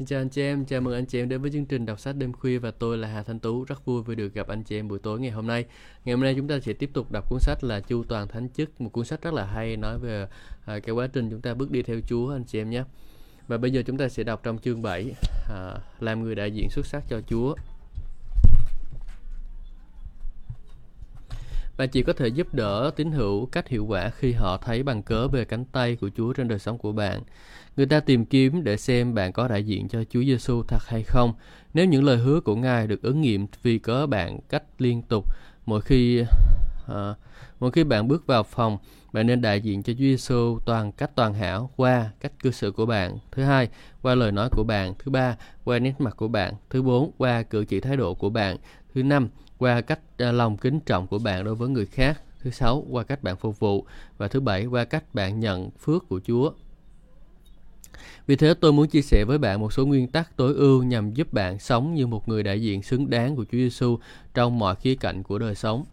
Xin chào anh chị em, chào mừng anh chị em đến với chương trình đọc sách đêm khuya và tôi là Hà Thanh Tú, rất vui vì được gặp anh chị em buổi tối ngày hôm nay. Ngày hôm nay chúng ta sẽ tiếp tục đọc cuốn sách là Chu Toàn Thánh Chức, một cuốn sách rất là hay nói về à, cái quá trình chúng ta bước đi theo Chúa anh chị em nhé. Và bây giờ chúng ta sẽ đọc trong chương 7, à, làm người đại diện xuất sắc cho Chúa. Bạn chỉ có thể giúp đỡ tín hữu cách hiệu quả khi họ thấy bằng cớ về cánh tay của Chúa trên đời sống của bạn. Người ta tìm kiếm để xem bạn có đại diện cho Chúa Giêsu thật hay không. Nếu những lời hứa của Ngài được ứng nghiệm vì cớ bạn cách liên tục mỗi khi à, mỗi khi bạn bước vào phòng, bạn nên đại diện cho Chúa Giêsu toàn cách toàn hảo qua cách cư xử của bạn. Thứ hai, qua lời nói của bạn. Thứ ba, qua nét mặt của bạn. Thứ bốn, qua cử chỉ thái độ của bạn. Thứ năm, qua cách lòng kính trọng của bạn đối với người khác. Thứ sáu, qua cách bạn phục vụ. Và thứ bảy, qua cách bạn nhận phước của Chúa. Vì thế tôi muốn chia sẻ với bạn một số nguyên tắc tối ưu nhằm giúp bạn sống như một người đại diện xứng đáng của Chúa Giêsu trong mọi khía cạnh của đời sống.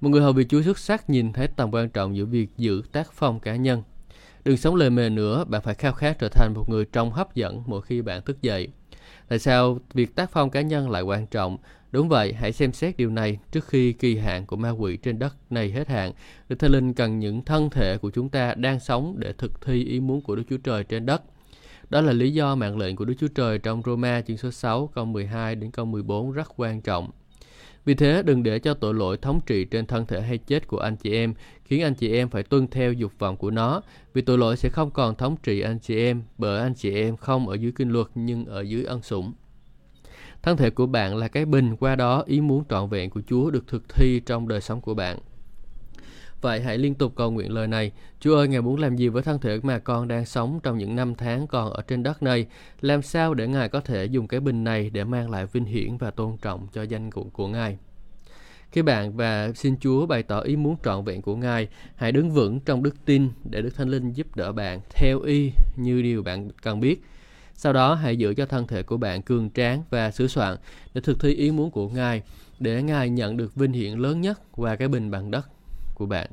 Một người hầu việc Chúa xuất sắc nhìn thấy tầm quan trọng giữa việc giữ tác phong cá nhân. Đừng sống lề mề nữa, bạn phải khao khát trở thành một người trông hấp dẫn mỗi khi bạn thức dậy. Tại sao việc tác phong cá nhân lại quan trọng? Đúng vậy, hãy xem xét điều này trước khi kỳ hạn của ma quỷ trên đất này hết hạn. Đức Thánh Linh cần những thân thể của chúng ta đang sống để thực thi ý muốn của Đức Chúa Trời trên đất. Đó là lý do mạng lệnh của Đức Chúa Trời trong Roma chương số 6 câu 12 đến câu 14 rất quan trọng. Vì thế, đừng để cho tội lỗi thống trị trên thân thể hay chết của anh chị em, khiến anh chị em phải tuân theo dục vọng của nó. Vì tội lỗi sẽ không còn thống trị anh chị em, bởi anh chị em không ở dưới kinh luật nhưng ở dưới ân sủng. Thân thể của bạn là cái bình, qua đó ý muốn trọn vẹn của Chúa được thực thi trong đời sống của bạn. Vậy hãy liên tục cầu nguyện lời này. Chúa ơi, Ngài muốn làm gì với thân thể mà con đang sống trong những năm tháng còn ở trên đất này? Làm sao để Ngài có thể dùng cái bình này để mang lại vinh hiển và tôn trọng cho danh của, của Ngài? Khi bạn và xin Chúa bày tỏ ý muốn trọn vẹn của Ngài, hãy đứng vững trong đức tin để Đức Thánh Linh giúp đỡ bạn theo y như điều bạn cần biết. Sau đó hãy giữ cho thân thể của bạn cường tráng và sửa soạn để thực thi ý muốn của Ngài, để Ngài nhận được vinh hiển lớn nhất qua cái bình bằng đất của bạn.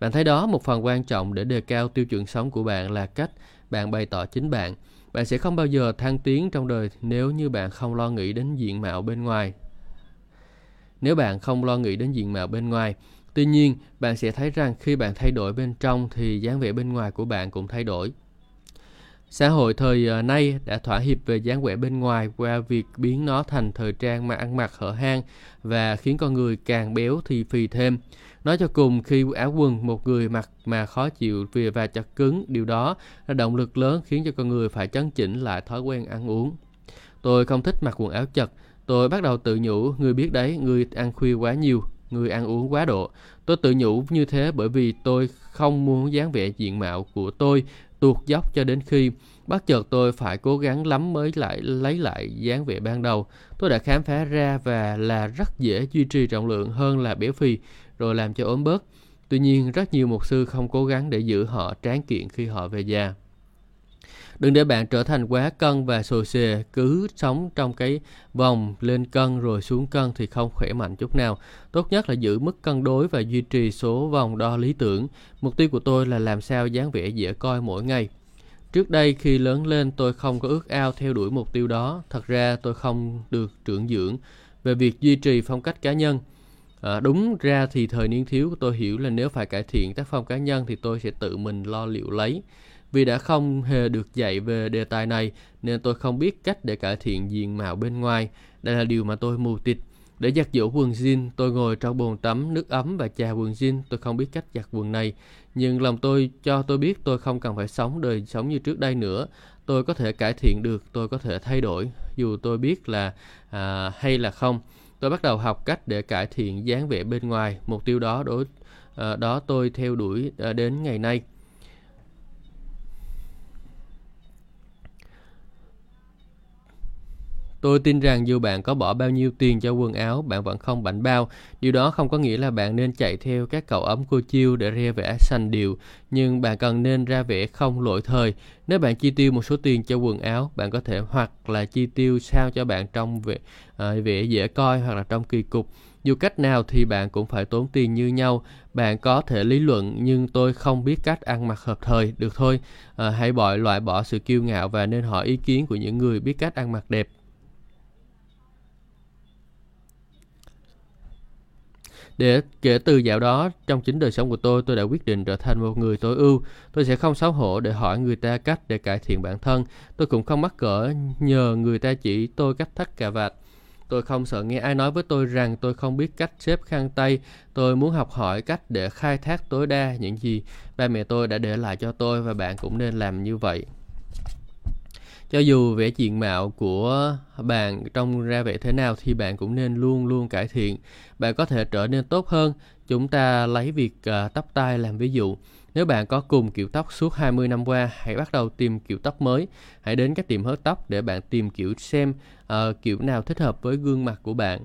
Bạn thấy đó một phần quan trọng để đề cao tiêu chuẩn sống của bạn là cách bạn bày tỏ chính bạn. Bạn sẽ không bao giờ thăng tiến trong đời nếu như bạn không lo nghĩ đến diện mạo bên ngoài. Nếu bạn không lo nghĩ đến diện mạo bên ngoài, tuy nhiên bạn sẽ thấy rằng khi bạn thay đổi bên trong thì dáng vẻ bên ngoài của bạn cũng thay đổi. Xã hội thời à, nay đã thỏa hiệp về dáng vẻ bên ngoài qua việc biến nó thành thời trang mà ăn mặc hở hang và khiến con người càng béo thì phì thêm. Nói cho cùng, khi áo quần một người mặc mà khó chịu vì và chặt cứng, điều đó là động lực lớn khiến cho con người phải chấn chỉnh lại thói quen ăn uống. Tôi không thích mặc quần áo chật. Tôi bắt đầu tự nhủ, người biết đấy, người ăn khuya quá nhiều, người ăn uống quá độ. Tôi tự nhủ như thế bởi vì tôi không muốn dáng vẻ diện mạo của tôi tuột dốc cho đến khi bắt chợt tôi phải cố gắng lắm mới lại lấy lại dáng vẻ ban đầu. Tôi đã khám phá ra và là rất dễ duy trì trọng lượng hơn là béo phì rồi làm cho ốm bớt. Tuy nhiên, rất nhiều mục sư không cố gắng để giữ họ tráng kiện khi họ về già. Đừng để bạn trở thành quá cân và sồi xề, cứ sống trong cái vòng lên cân rồi xuống cân thì không khỏe mạnh chút nào. Tốt nhất là giữ mức cân đối và duy trì số vòng đo lý tưởng. Mục tiêu của tôi là làm sao dáng vẻ dễ coi mỗi ngày. Trước đây khi lớn lên tôi không có ước ao theo đuổi mục tiêu đó. Thật ra tôi không được trưởng dưỡng về việc duy trì phong cách cá nhân. À, đúng ra thì thời niên thiếu tôi hiểu là nếu phải cải thiện tác phong cá nhân thì tôi sẽ tự mình lo liệu lấy. Vì đã không hề được dạy về đề tài này nên tôi không biết cách để cải thiện diện mạo bên ngoài. Đây là điều mà tôi mù tịt. Để giặt giũ quần jean, tôi ngồi trong bồn tắm nước ấm và chà quần jean. Tôi không biết cách giặt quần này. Nhưng lòng tôi cho tôi biết tôi không cần phải sống đời sống như trước đây nữa. Tôi có thể cải thiện được, tôi có thể thay đổi. Dù tôi biết là à, hay là không. Tôi bắt đầu học cách để cải thiện dáng vẻ bên ngoài. Mục tiêu đó đối à, đó tôi theo đuổi à, đến ngày nay. Tôi tin rằng dù bạn có bỏ bao nhiêu tiền cho quần áo, bạn vẫn không bảnh bao. Điều đó không có nghĩa là bạn nên chạy theo các cậu ấm cô chiêu để ra vẻ xanh điệu, nhưng bạn cần nên ra vẻ không lỗi thời. Nếu bạn chi tiêu một số tiền cho quần áo, bạn có thể hoặc là chi tiêu sao cho bạn trong vẻ, à, vẻ dễ coi hoặc là trong kỳ cục. Dù cách nào thì bạn cũng phải tốn tiền như nhau. Bạn có thể lý luận nhưng tôi không biết cách ăn mặc hợp thời. Được thôi, à, hãy bỏ loại bỏ sự kiêu ngạo và nên hỏi ý kiến của những người biết cách ăn mặc đẹp. Để kể từ dạo đó, trong chính đời sống của tôi, tôi đã quyết định trở thành một người tối ưu. Tôi sẽ không xấu hổ để hỏi người ta cách để cải thiện bản thân. Tôi cũng không mắc cỡ nhờ người ta chỉ tôi cách thắt cà vạt. Tôi không sợ nghe ai nói với tôi rằng tôi không biết cách xếp khăn tay. Tôi muốn học hỏi cách để khai thác tối đa những gì ba mẹ tôi đã để lại cho tôi và bạn cũng nên làm như vậy. Cho dù vẻ diện mạo của bạn trông ra vẻ thế nào thì bạn cũng nên luôn luôn cải thiện. Bạn có thể trở nên tốt hơn. Chúng ta lấy việc uh, tóc tai làm ví dụ. Nếu bạn có cùng kiểu tóc suốt 20 năm qua, hãy bắt đầu tìm kiểu tóc mới. Hãy đến các tiệm hớt tóc để bạn tìm kiểu xem uh, kiểu nào thích hợp với gương mặt của bạn.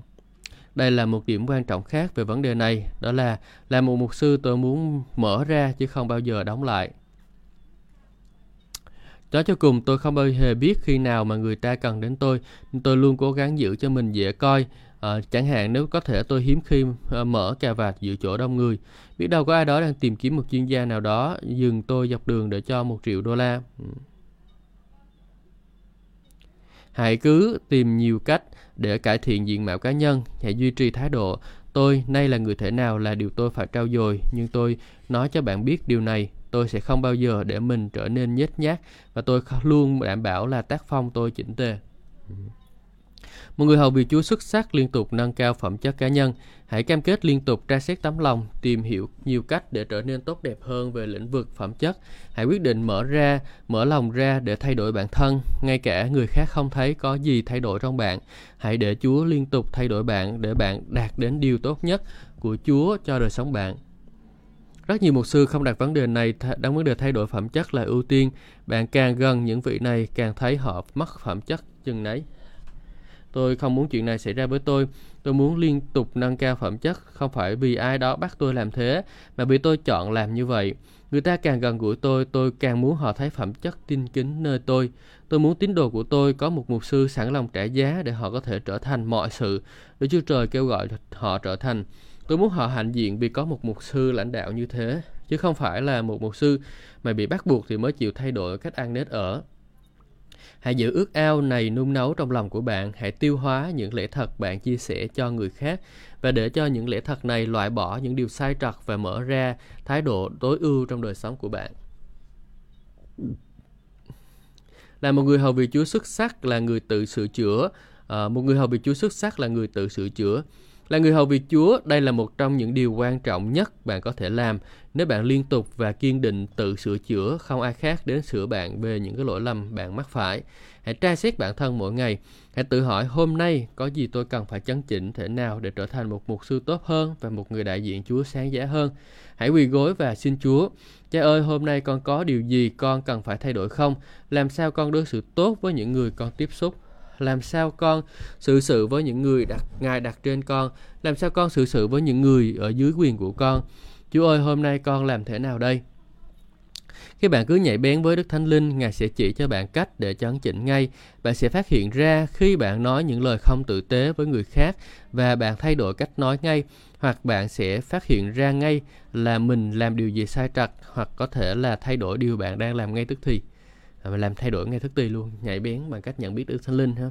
Đây là một điểm quan trọng khác về vấn đề này, đó là làm một mục sư tôi muốn mở ra chứ không bao giờ đóng lại. Nói cho cùng tôi không bao giờ biết khi nào mà người ta cần đến tôi, tôi luôn cố gắng giữ cho mình dễ coi. À, chẳng hạn nếu có thể tôi hiếm khi ờ, mở cà vạt giữa chỗ đông người. Biết đâu có ai đó đang tìm kiếm một chuyên gia nào đó dừng tôi dọc đường để cho một triệu đô la. Ừ. Hãy cứ tìm nhiều cách để cải thiện diện mạo cá nhân, hãy duy trì thái độ tôi nay là người thể nào là điều tôi phải trao dồi, nhưng tôi nói cho bạn biết điều này, tôi sẽ không bao giờ để mình trở nên nhếch nhác và tôi luôn đảm bảo là tác phong tôi chỉnh tề. Một người hầu việc Chúa xuất sắc liên tục nâng cao phẩm chất cá nhân. Hãy cam kết liên tục tra xét tấm lòng, tìm hiểu nhiều cách để trở nên tốt đẹp hơn về lĩnh vực phẩm chất. Hãy quyết định mở ra, mở lòng ra để thay đổi bản thân, ngay cả người khác không thấy có gì thay đổi trong bạn. Hãy để Chúa liên tục thay đổi bạn để bạn đạt đến điều tốt nhất của Chúa cho đời sống bạn. Rất nhiều mục sư không đặt vấn đề này, đang vấn đề thay đổi phẩm chất là ưu tiên. Bạn càng gần những vị này, càng thấy họ mất phẩm chất chừng nấy. Tôi không muốn chuyện này xảy ra với tôi. Tôi muốn liên tục nâng cao phẩm chất, không phải vì ai đó bắt tôi làm thế, mà vì tôi chọn làm như vậy. Người ta càng gần gũi tôi, tôi càng muốn họ thấy phẩm chất tin kính nơi tôi. Tôi muốn tín đồ của tôi có một mục sư sẵn lòng trả giá để họ có thể trở thành mọi sự, để Chúa Trời kêu gọi họ trở thành. Tôi muốn họ hạnh diện vì có một mục sư lãnh đạo như thế, chứ không phải là một mục sư mà bị bắt buộc thì mới chịu thay đổi cách ăn nết ở. Hãy giữ ước ao này nung nấu trong lòng của bạn, hãy tiêu hóa những lẽ thật bạn chia sẻ cho người khác và để cho những lẽ thật này loại bỏ những điều sai trật và mở ra thái độ tối ưu trong đời sống của bạn. Là một người hầu việc Chúa xuất sắc là người tự sửa chữa, à, một người hầu việc Chúa xuất sắc là người tự sửa chữa. Là người hầu việc Chúa, đây là một trong những điều quan trọng nhất bạn có thể làm nếu bạn liên tục và kiên định tự sửa chữa, không ai khác đến sửa bạn về những cái lỗi lầm bạn mắc phải. Hãy tra xét bản thân mỗi ngày. Hãy tự hỏi hôm nay có gì tôi cần phải chấn chỉnh thế nào để trở thành một mục sư tốt hơn và một người đại diện Chúa sáng giá hơn. Hãy quỳ gối và xin Chúa. Cha ơi, hôm nay con có điều gì con cần phải thay đổi không? Làm sao con đối xử tốt với những người con tiếp xúc? Làm sao con xử sự với những người đặt ngài đặt trên con? Làm sao con xử sự với những người ở dưới quyền của con? Chúa ơi hôm nay con làm thế nào đây? Khi bạn cứ nhảy bén với Đức Thánh Linh, Ngài sẽ chỉ cho bạn cách để chấn chỉnh ngay. Bạn sẽ phát hiện ra khi bạn nói những lời không tử tế với người khác và bạn thay đổi cách nói ngay, hoặc bạn sẽ phát hiện ra ngay là mình làm điều gì sai trật, hoặc có thể là thay đổi điều bạn đang làm ngay tức thì và làm thay đổi ngay thức ti luôn nhạy bén bằng cách nhận biết được thánh linh ha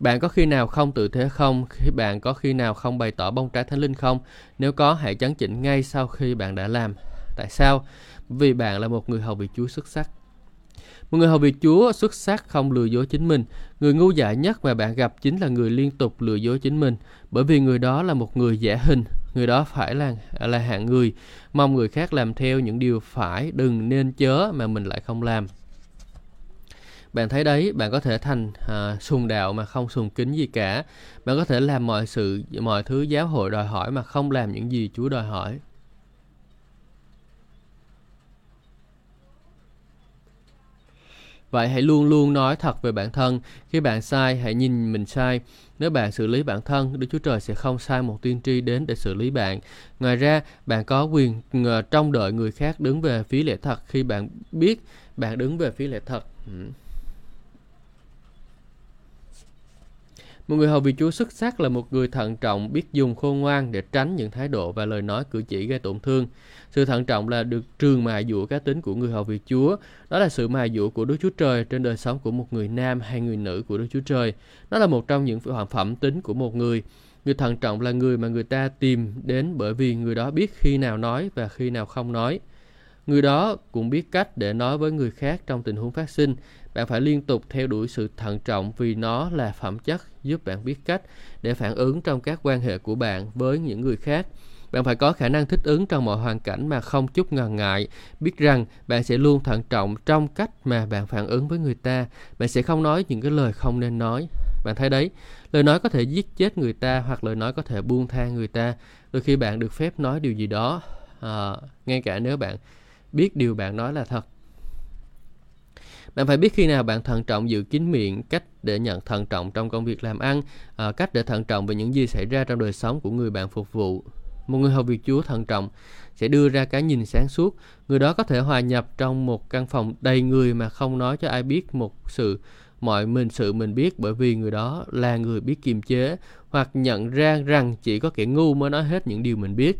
bạn có khi nào không tự thế không? Khi bạn có khi nào không bày tỏ bông trái thánh linh không? Nếu có, hãy chấn chỉnh ngay sau khi bạn đã làm. Tại sao? Vì bạn là một người hầu việc Chúa xuất sắc. Một người hầu việc Chúa xuất sắc không lừa dối chính mình. Người ngu dại nhất mà bạn gặp chính là người liên tục lừa dối chính mình. Bởi vì người đó là một người giả hình. Người đó phải là là hạng người mong người khác làm theo những điều phải, đừng nên chớ mà mình lại không làm bạn thấy đấy bạn có thể thành à, sùng đạo mà không sùng kính gì cả bạn có thể làm mọi sự mọi thứ giáo hội đòi hỏi mà không làm những gì chúa đòi hỏi Vậy hãy luôn luôn nói thật về bản thân. Khi bạn sai, hãy nhìn mình sai. Nếu bạn xử lý bản thân, Đức Chúa Trời sẽ không sai một tiên tri đến để xử lý bạn. Ngoài ra, bạn có quyền ờ, trông đợi người khác đứng về phía lẽ thật khi bạn biết bạn đứng về phía lẽ thật. Ừ. Một người hầu việc Chúa xuất sắc là một người thận trọng, biết dùng khôn ngoan để tránh những thái độ và lời nói cử chỉ gây tổn thương. Sự thận trọng là được trường mài dũa cá tính của người hầu việc Chúa. Đó là sự mài dũa của Đức Chúa Trời trên đời sống của một người nam hay người nữ của Đức Chúa Trời. Đó là một trong những hoàn phẩm tính của một người. Người thận trọng là người mà người ta tìm đến bởi vì người đó biết khi nào nói và khi nào không nói. Người đó cũng biết cách để nói với người khác trong tình huống phát sinh. Bạn phải liên tục theo đuổi sự thận trọng vì nó là phẩm chất giúp bạn biết cách để phản ứng trong các quan hệ của bạn với những người khác. Bạn phải có khả năng thích ứng trong mọi hoàn cảnh mà không chút ngần ngại, biết rằng bạn sẽ luôn thận trọng trong cách mà bạn phản ứng với người ta. Bạn sẽ không nói những cái lời không nên nói. Bạn thấy đấy, lời nói có thể giết chết người ta hoặc lời nói có thể buông tha người ta. Đôi khi bạn được phép nói điều gì đó, à, ngay cả nếu bạn biết điều bạn nói là thật. Bạn phải biết khi nào bạn thận trọng giữ kín miệng, cách để nhận thận trọng trong công việc làm ăn, à, cách để thận trọng về những gì xảy ra trong đời sống của người bạn phục vụ. Một người hầu việc Chúa thận trọng sẽ đưa ra cái nhìn sáng suốt. Người đó có thể hòa nhập trong một căn phòng đầy người mà không nói cho ai biết một sự mọi mình sự mình biết bởi vì người đó là người biết kiềm chế hoặc nhận ra rằng chỉ có kẻ ngu mới nói hết những điều mình biết.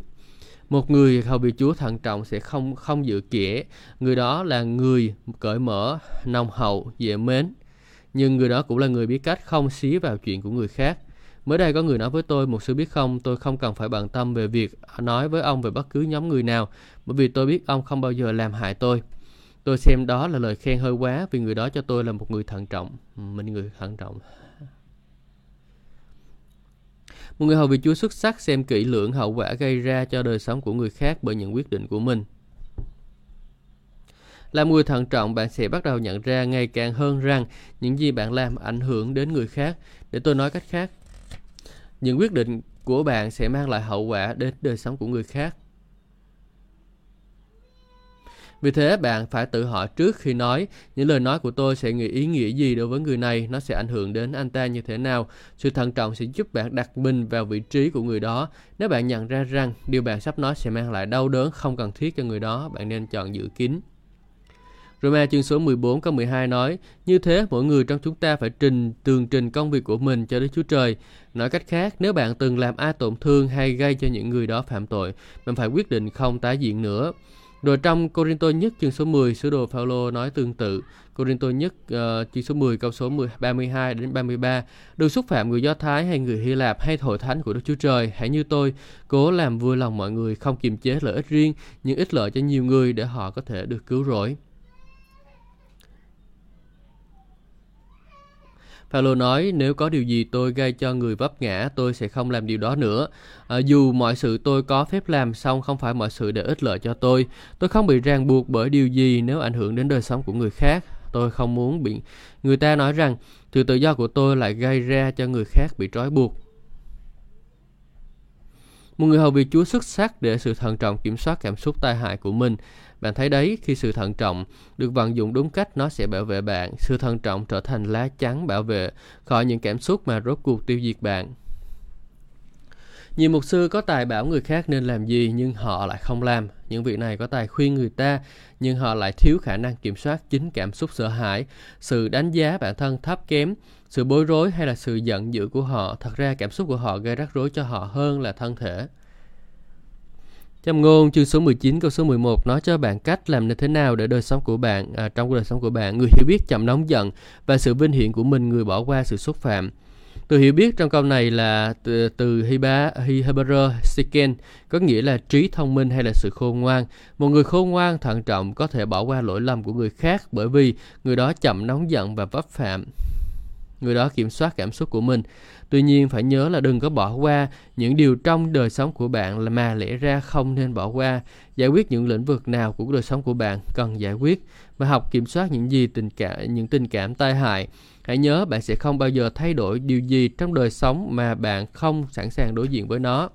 Một người hầu việc Chúa thận trọng sẽ không không dự kẻ. Người đó là người cởi mở, nồng hậu, dễ mến. Nhưng người đó cũng là người biết cách không xí vào chuyện của người khác. Mới đây có người nói với tôi, một sự biết không, tôi không cần phải bận tâm về việc nói với ông về bất cứ nhóm người nào, bởi vì tôi biết ông không bao giờ làm hại tôi. Tôi xem đó là lời khen hơi quá vì người đó cho tôi là một người thận trọng. Mình người thận trọng. Một người hầu việc Chúa xuất sắc xem kỹ lưỡng hậu quả gây ra cho đời sống của người khác bởi những quyết định của mình. Làm người thận trọng, bạn sẽ bắt đầu nhận ra ngày càng hơn rằng những gì bạn làm ảnh hưởng đến người khác. Để tôi nói cách khác, những quyết định của bạn sẽ mang lại hậu quả đến đời sống của người khác. Vì thế bạn phải tự hỏi trước khi nói những lời nói của tôi sẽ nghĩ ý nghĩa gì đối với người này, nó sẽ ảnh hưởng đến anh ta như thế nào. Sự thận trọng sẽ giúp bạn đặt mình vào vị trí của người đó. Nếu bạn nhận ra rằng điều bạn sắp nói sẽ mang lại đau đớn không cần thiết cho người đó, bạn nên chọn giữ kín. Roma chương số 14 câu 12 nói, như thế mỗi người trong chúng ta phải trình tường trình công việc của mình cho Đức Chúa Trời. Nói cách khác, nếu bạn từng làm ai tổn thương hay gây cho những người đó phạm tội, bạn phải quyết định không tái diện nữa. Rồi trong Corinto nhất chương số 10, sứ đồ Phaolô nói tương tự. Corinto nhất uh, chương số 10 câu số 10, 32 đến 33. Đừng xúc phạm người Do Thái hay người Hy Lạp hay hội thánh của Đức Chúa Trời. Hãy như tôi, cố làm vui lòng mọi người, không kiềm chế lợi ích riêng, nhưng ích lợi cho nhiều người để họ có thể được cứu rỗi. Phaolô nói nếu có điều gì tôi gây cho người vấp ngã tôi sẽ không làm điều đó nữa. À, dù mọi sự tôi có phép làm xong không phải mọi sự để ích lợi cho tôi. Tôi không bị ràng buộc bởi điều gì nếu ảnh hưởng đến đời sống của người khác. Tôi không muốn bị người ta nói rằng sự tự do của tôi lại gây ra cho người khác bị trói buộc. Một người hầu việc Chúa xuất sắc để sự thận trọng kiểm soát cảm xúc tai hại của mình bạn thấy đấy, khi sự thận trọng được vận dụng đúng cách nó sẽ bảo vệ bạn. Sự thận trọng trở thành lá chắn bảo vệ khỏi những cảm xúc mà rốt cuộc tiêu diệt bạn. Nhiều mục sư có tài bảo người khác nên làm gì nhưng họ lại không làm. Những vị này có tài khuyên người ta nhưng họ lại thiếu khả năng kiểm soát chính cảm xúc sợ hãi, sự đánh giá bản thân thấp kém, sự bối rối hay là sự giận dữ của họ. Thật ra cảm xúc của họ gây rắc rối cho họ hơn là thân thể. Châm ngôn chương số 19 câu số 11 nói cho bạn cách làm như thế nào để đời sống của bạn à, trong đời sống của bạn người hiểu biết chậm nóng giận và sự vinh hiển của mình người bỏ qua sự xúc phạm. Từ hiểu biết trong câu này là từ, từ Hiba, Hebrew Siken, có nghĩa là trí thông minh hay là sự khôn ngoan. Một người khôn ngoan, thận trọng có thể bỏ qua lỗi lầm của người khác bởi vì người đó chậm nóng giận và vấp phạm. Người đó kiểm soát cảm xúc của mình. Tuy nhiên, phải nhớ là đừng có bỏ qua những điều trong đời sống của bạn là mà lẽ ra không nên bỏ qua. Giải quyết những lĩnh vực nào của đời sống của bạn cần giải quyết và học kiểm soát những gì tình cảm những tình cảm tai hại. Hãy nhớ bạn sẽ không bao giờ thay đổi điều gì trong đời sống mà bạn không sẵn sàng đối diện với nó.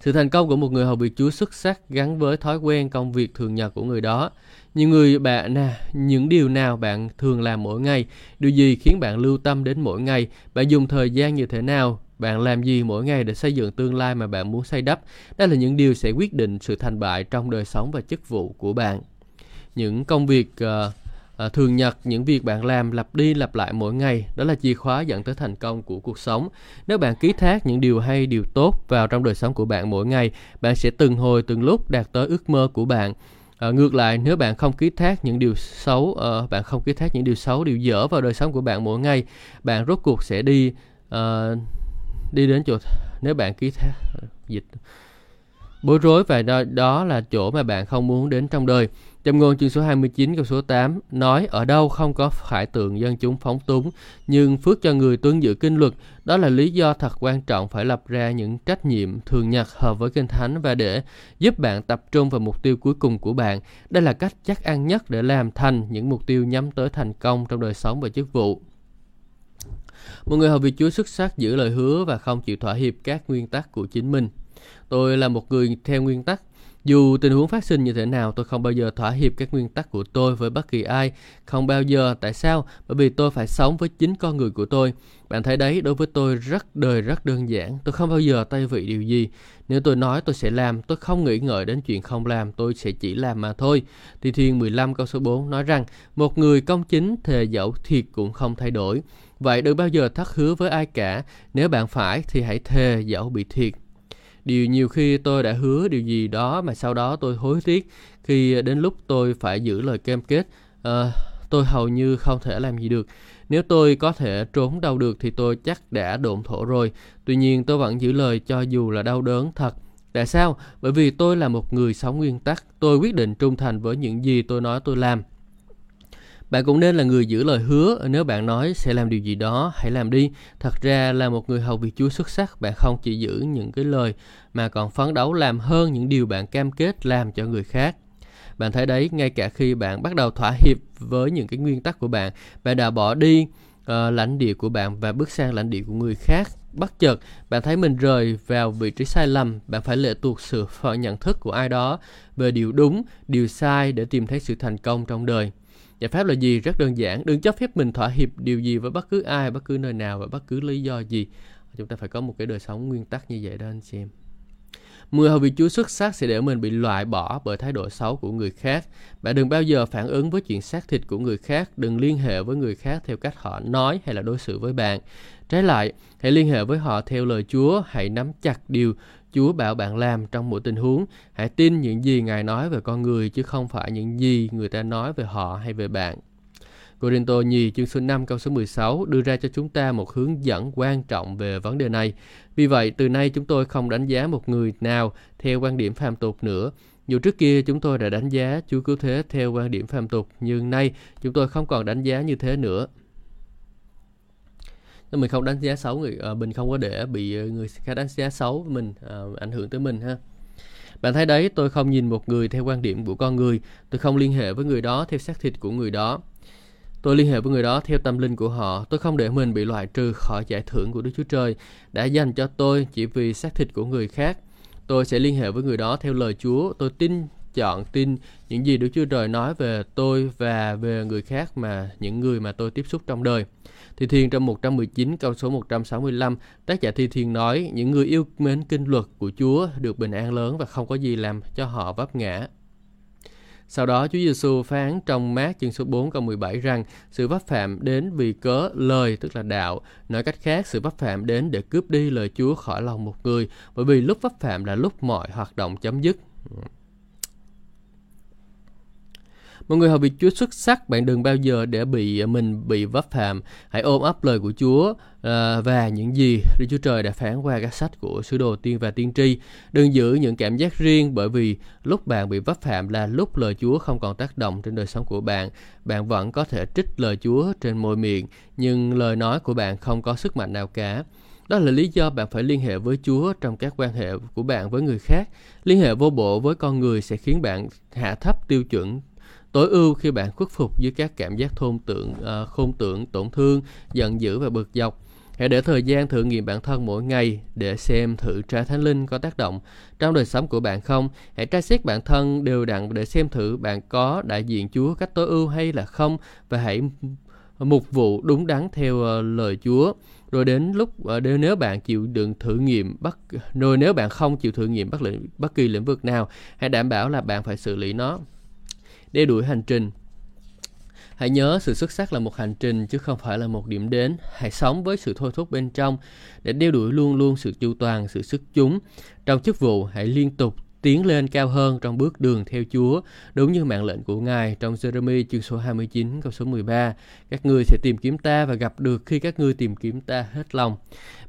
Sự thành công của một người hầu việc Chúa xuất sắc gắn với thói quen công việc thường nhật của người đó. Nhiều người bạn nè, những điều nào bạn thường làm mỗi ngày, điều gì khiến bạn lưu tâm đến mỗi ngày, bạn dùng thời gian như thế nào, bạn làm gì mỗi ngày để xây dựng tương lai mà bạn muốn xây đắp. Đây là những điều sẽ quyết định sự thành bại trong đời sống và chức vụ của bạn. Những công việc uh, À, thường nhật những việc bạn làm lặp đi lặp lại mỗi ngày đó là chìa khóa dẫn tới thành công của cuộc sống. Nếu bạn ký thác những điều hay, điều tốt vào trong đời sống của bạn mỗi ngày, bạn sẽ từng hồi từng lúc đạt tới ước mơ của bạn. À, ngược lại nếu bạn không ký thác những điều xấu uh, bạn không ký thác những điều xấu điều dở vào đời sống của bạn mỗi ngày bạn rốt cuộc sẽ đi uh, đi đến chỗ nếu bạn ký thác dịch. Bối rối và đó, đó là chỗ mà bạn không muốn đến trong đời. Châm ngôn chương số 29 câu số 8 nói, ở đâu không có khải tượng dân chúng phóng túng, nhưng phước cho người tuân giữ kinh luật đó là lý do thật quan trọng phải lập ra những trách nhiệm thường nhật hợp với kinh thánh và để giúp bạn tập trung vào mục tiêu cuối cùng của bạn. Đây là cách chắc ăn nhất để làm thành những mục tiêu nhắm tới thành công trong đời sống và chức vụ. Một người hầu việc Chúa xuất sắc giữ lời hứa và không chịu thỏa hiệp các nguyên tắc của chính mình. Tôi là một người theo nguyên tắc dù tình huống phát sinh như thế nào, tôi không bao giờ thỏa hiệp các nguyên tắc của tôi với bất kỳ ai. Không bao giờ. Tại sao? Bởi vì tôi phải sống với chính con người của tôi. Bạn thấy đấy, đối với tôi rất đời rất đơn giản. Tôi không bao giờ tay vị điều gì. Nếu tôi nói tôi sẽ làm, tôi không nghĩ ngợi đến chuyện không làm, tôi sẽ chỉ làm mà thôi. thi Thiên 15 câu số 4 nói rằng, một người công chính thề dẫu thiệt cũng không thay đổi. Vậy đừng bao giờ thất hứa với ai cả. Nếu bạn phải thì hãy thề dẫu bị thiệt điều nhiều khi tôi đã hứa điều gì đó mà sau đó tôi hối tiếc khi đến lúc tôi phải giữ lời cam kết. À, tôi hầu như không thể làm gì được. Nếu tôi có thể trốn đâu được thì tôi chắc đã độn thổ rồi. Tuy nhiên tôi vẫn giữ lời cho dù là đau đớn thật. Tại sao? Bởi vì tôi là một người sống nguyên tắc. Tôi quyết định trung thành với những gì tôi nói tôi làm bạn cũng nên là người giữ lời hứa nếu bạn nói sẽ làm điều gì đó, hãy làm đi. Thật ra là một người hầu việc Chúa xuất sắc, bạn không chỉ giữ những cái lời mà còn phấn đấu làm hơn những điều bạn cam kết làm cho người khác. Bạn thấy đấy, ngay cả khi bạn bắt đầu thỏa hiệp với những cái nguyên tắc của bạn, bạn đã bỏ đi uh, lãnh địa của bạn và bước sang lãnh địa của người khác. Bất chợt, bạn thấy mình rời vào vị trí sai lầm, bạn phải lệ thuộc sự phận nhận thức của ai đó về điều đúng, điều sai để tìm thấy sự thành công trong đời. Giải pháp là gì? Rất đơn giản. Đừng cho phép mình thỏa hiệp điều gì với bất cứ ai, bất cứ nơi nào và bất cứ lý do gì. Chúng ta phải có một cái đời sống nguyên tắc như vậy đó anh chị em. Mười hầu vị Chúa xuất sắc sẽ để mình bị loại bỏ bởi thái độ xấu của người khác. Bạn đừng bao giờ phản ứng với chuyện xác thịt của người khác, đừng liên hệ với người khác theo cách họ nói hay là đối xử với bạn. Trái lại, hãy liên hệ với họ theo lời Chúa, hãy nắm chặt điều Chúa bảo bạn làm trong mỗi tình huống. Hãy tin những gì Ngài nói về con người chứ không phải những gì người ta nói về họ hay về bạn. Corinto nhì chương số 5 câu số 16 đưa ra cho chúng ta một hướng dẫn quan trọng về vấn đề này. Vì vậy, từ nay chúng tôi không đánh giá một người nào theo quan điểm phàm tục nữa. Dù trước kia chúng tôi đã đánh giá Chúa Cứu Thế theo quan điểm phàm tục, nhưng nay chúng tôi không còn đánh giá như thế nữa nên mình không đánh giá xấu người uh, mình không có để bị ờ, người khác đánh giá xấu mình uh, ảnh hưởng tới mình ha. Bạn thấy đấy tôi không nhìn một người theo quan điểm của con người. Tôi không liên hệ với người đó theo xác thịt của người đó. Tôi liên hệ với người đó theo tâm linh của họ. Tôi không để mình bị loại trừ khỏi giải thưởng của đức chúa trời đã dành cho tôi chỉ vì xác thịt của người khác. Tôi sẽ liên hệ với người đó theo lời chúa. Tôi tin chọn tin những gì Đức Chúa Trời nói về tôi và về người khác mà những người mà tôi tiếp xúc trong đời. Thi Thiên trong 119 câu số 165, tác giả Thi Thiên nói, những người yêu mến kinh luật của Chúa được bình an lớn và không có gì làm cho họ vấp ngã. Sau đó Chúa Giêsu phán trong mát chương số 4 câu 17 rằng sự vấp phạm đến vì cớ lời tức là đạo. Nói cách khác, sự vấp phạm đến để cướp đi lời Chúa khỏi lòng một người bởi vì lúc vấp phạm là lúc mọi hoạt động chấm dứt. Một người hầu việc Chúa xuất sắc, bạn đừng bao giờ để bị à, mình bị vấp phạm. Hãy ôm ấp lời của Chúa à, và những gì Đức Chúa Trời đã phán qua các sách của sứ đồ tiên và tiên tri. Đừng giữ những cảm giác riêng bởi vì lúc bạn bị vấp phạm là lúc lời Chúa không còn tác động trên đời sống của bạn. Bạn vẫn có thể trích lời Chúa trên môi miệng, nhưng lời nói của bạn không có sức mạnh nào cả. Đó là lý do bạn phải liên hệ với Chúa trong các quan hệ của bạn với người khác. Liên hệ vô bộ với con người sẽ khiến bạn hạ thấp tiêu chuẩn tối ưu khi bạn khuất phục dưới các cảm giác thôn tượng, uh, ờ, khôn tưởng, tổn thương, giận dữ và bực dọc. Hãy để thời gian thử nghiệm bản thân mỗi ngày để xem thử trái thánh linh có tác động trong đời sống của bạn không. Hãy tra xét bản thân đều đặn để xem thử bạn có đại diện Chúa cách tối ưu hay là không và hãy mục vụ đúng đắn theo ờ, lời Chúa. Rồi đến lúc uh, nếu bạn chịu đựng thử nghiệm bất rồi nếu bạn không chịu thử nghiệm bất bất kỳ lĩnh vực nào, hãy đảm bảo là bạn phải xử lý nó đeo đuổi hành trình Hãy nhớ sự xuất sắc là một hành trình chứ không phải là một điểm đến. Hãy sống với sự thôi thúc bên trong để đeo đuổi luôn luôn sự chu toàn, sự sức chúng. Trong chức vụ, hãy liên tục tiến lên cao hơn trong bước đường theo Chúa, đúng như mạng lệnh của Ngài trong Jeremy chương số 29 câu số 13. Các ngươi sẽ tìm kiếm ta và gặp được khi các ngươi tìm kiếm ta hết lòng.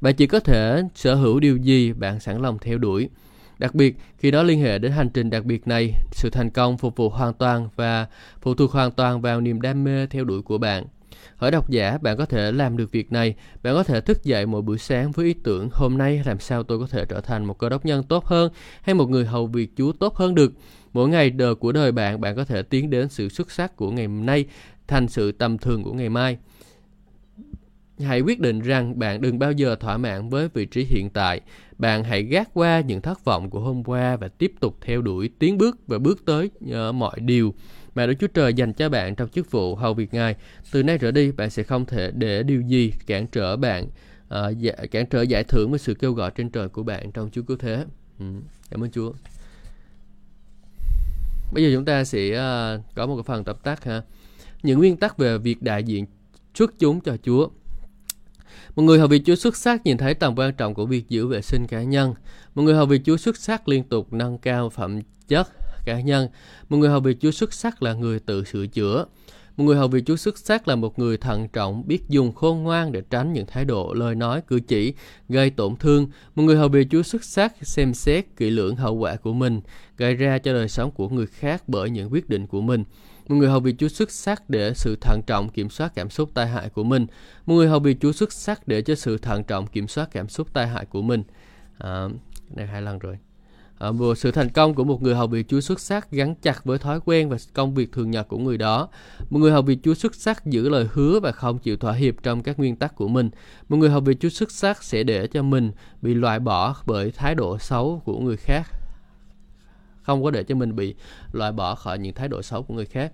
Bạn chỉ có thể sở hữu điều gì bạn sẵn lòng theo đuổi. Đặc biệt, khi đó liên hệ đến hành trình đặc biệt này, sự thành công phục vụ hoàn toàn và phụ thuộc hoàn toàn vào niềm đam mê theo đuổi của bạn. Hỏi độc giả, bạn có thể làm được việc này. Bạn có thể thức dậy mỗi buổi sáng với ý tưởng hôm nay làm sao tôi có thể trở thành một cơ đốc nhân tốt hơn hay một người hầu việc Chúa tốt hơn được. Mỗi ngày đời của đời bạn, bạn có thể tiến đến sự xuất sắc của ngày nay thành sự tầm thường của ngày mai. Hãy quyết định rằng bạn đừng bao giờ thỏa mãn với vị trí hiện tại. Bạn hãy gác qua những thất vọng của hôm qua và tiếp tục theo đuổi, tiến bước và bước tới uh, mọi điều mà Đức Chúa Trời dành cho bạn trong chức vụ hầu việc Ngài. Từ nay trở đi, bạn sẽ không thể để điều gì cản trở bạn, uh, dạ, cản trở giải thưởng với sự kêu gọi trên trời của bạn trong Chúa Cứu Thế. Ừ, cảm ơn Chúa. Bây giờ chúng ta sẽ uh, có một cái phần tập tác ha. Những nguyên tắc về việc đại diện xuất chúng cho Chúa. Một người hầu việc Chúa xuất sắc nhìn thấy tầm quan trọng của việc giữ vệ sinh cá nhân. Một người hầu việc Chúa xuất sắc liên tục nâng cao phẩm chất cá nhân. Một người hầu việc Chúa xuất sắc là người tự sửa chữa. Một người hầu việc Chúa xuất sắc là một người thận trọng, biết dùng khôn ngoan để tránh những thái độ, lời nói, cử chỉ gây tổn thương. Một người hầu việc Chúa xuất sắc xem xét kỹ lưỡng hậu quả của mình, gây ra cho đời sống của người khác bởi những quyết định của mình. Một người hầu vị Chúa xuất sắc để sự thận trọng kiểm soát cảm xúc tai hại của mình. Một người hầu vị Chúa xuất sắc để cho sự thận trọng kiểm soát cảm xúc tai hại của mình. À, này hai lần rồi. À, sự thành công của một người hầu việc Chúa xuất sắc gắn chặt với thói quen và công việc thường nhật của người đó. Một người hầu việc Chúa xuất sắc giữ lời hứa và không chịu thỏa hiệp trong các nguyên tắc của mình. Một người hầu việc Chúa xuất sắc sẽ để cho mình bị loại bỏ bởi thái độ xấu của người khác không có để cho mình bị loại bỏ khỏi những thái độ xấu của người khác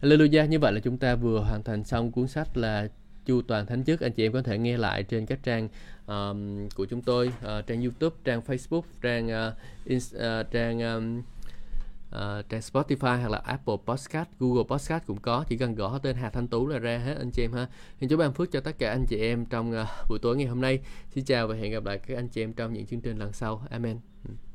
Alleluia, như vậy là chúng ta vừa hoàn thành xong cuốn sách là chu toàn thánh chức anh chị em có thể nghe lại trên các trang um, của chúng tôi uh, trang youtube trang facebook trang ờ, uh, in, uh, ờ, trang um, uh, trang Spotify hoặc là Apple Podcast, Google Podcast cũng có chỉ cần gõ tên Hà Thanh Tú là ra hết anh chị em ha. Xin chúc ban phước cho tất cả anh chị em trong uh, buổi tối ngày hôm nay. Xin chào và hẹn gặp lại các anh chị em trong những chương trình lần sau. Amen. Ừ.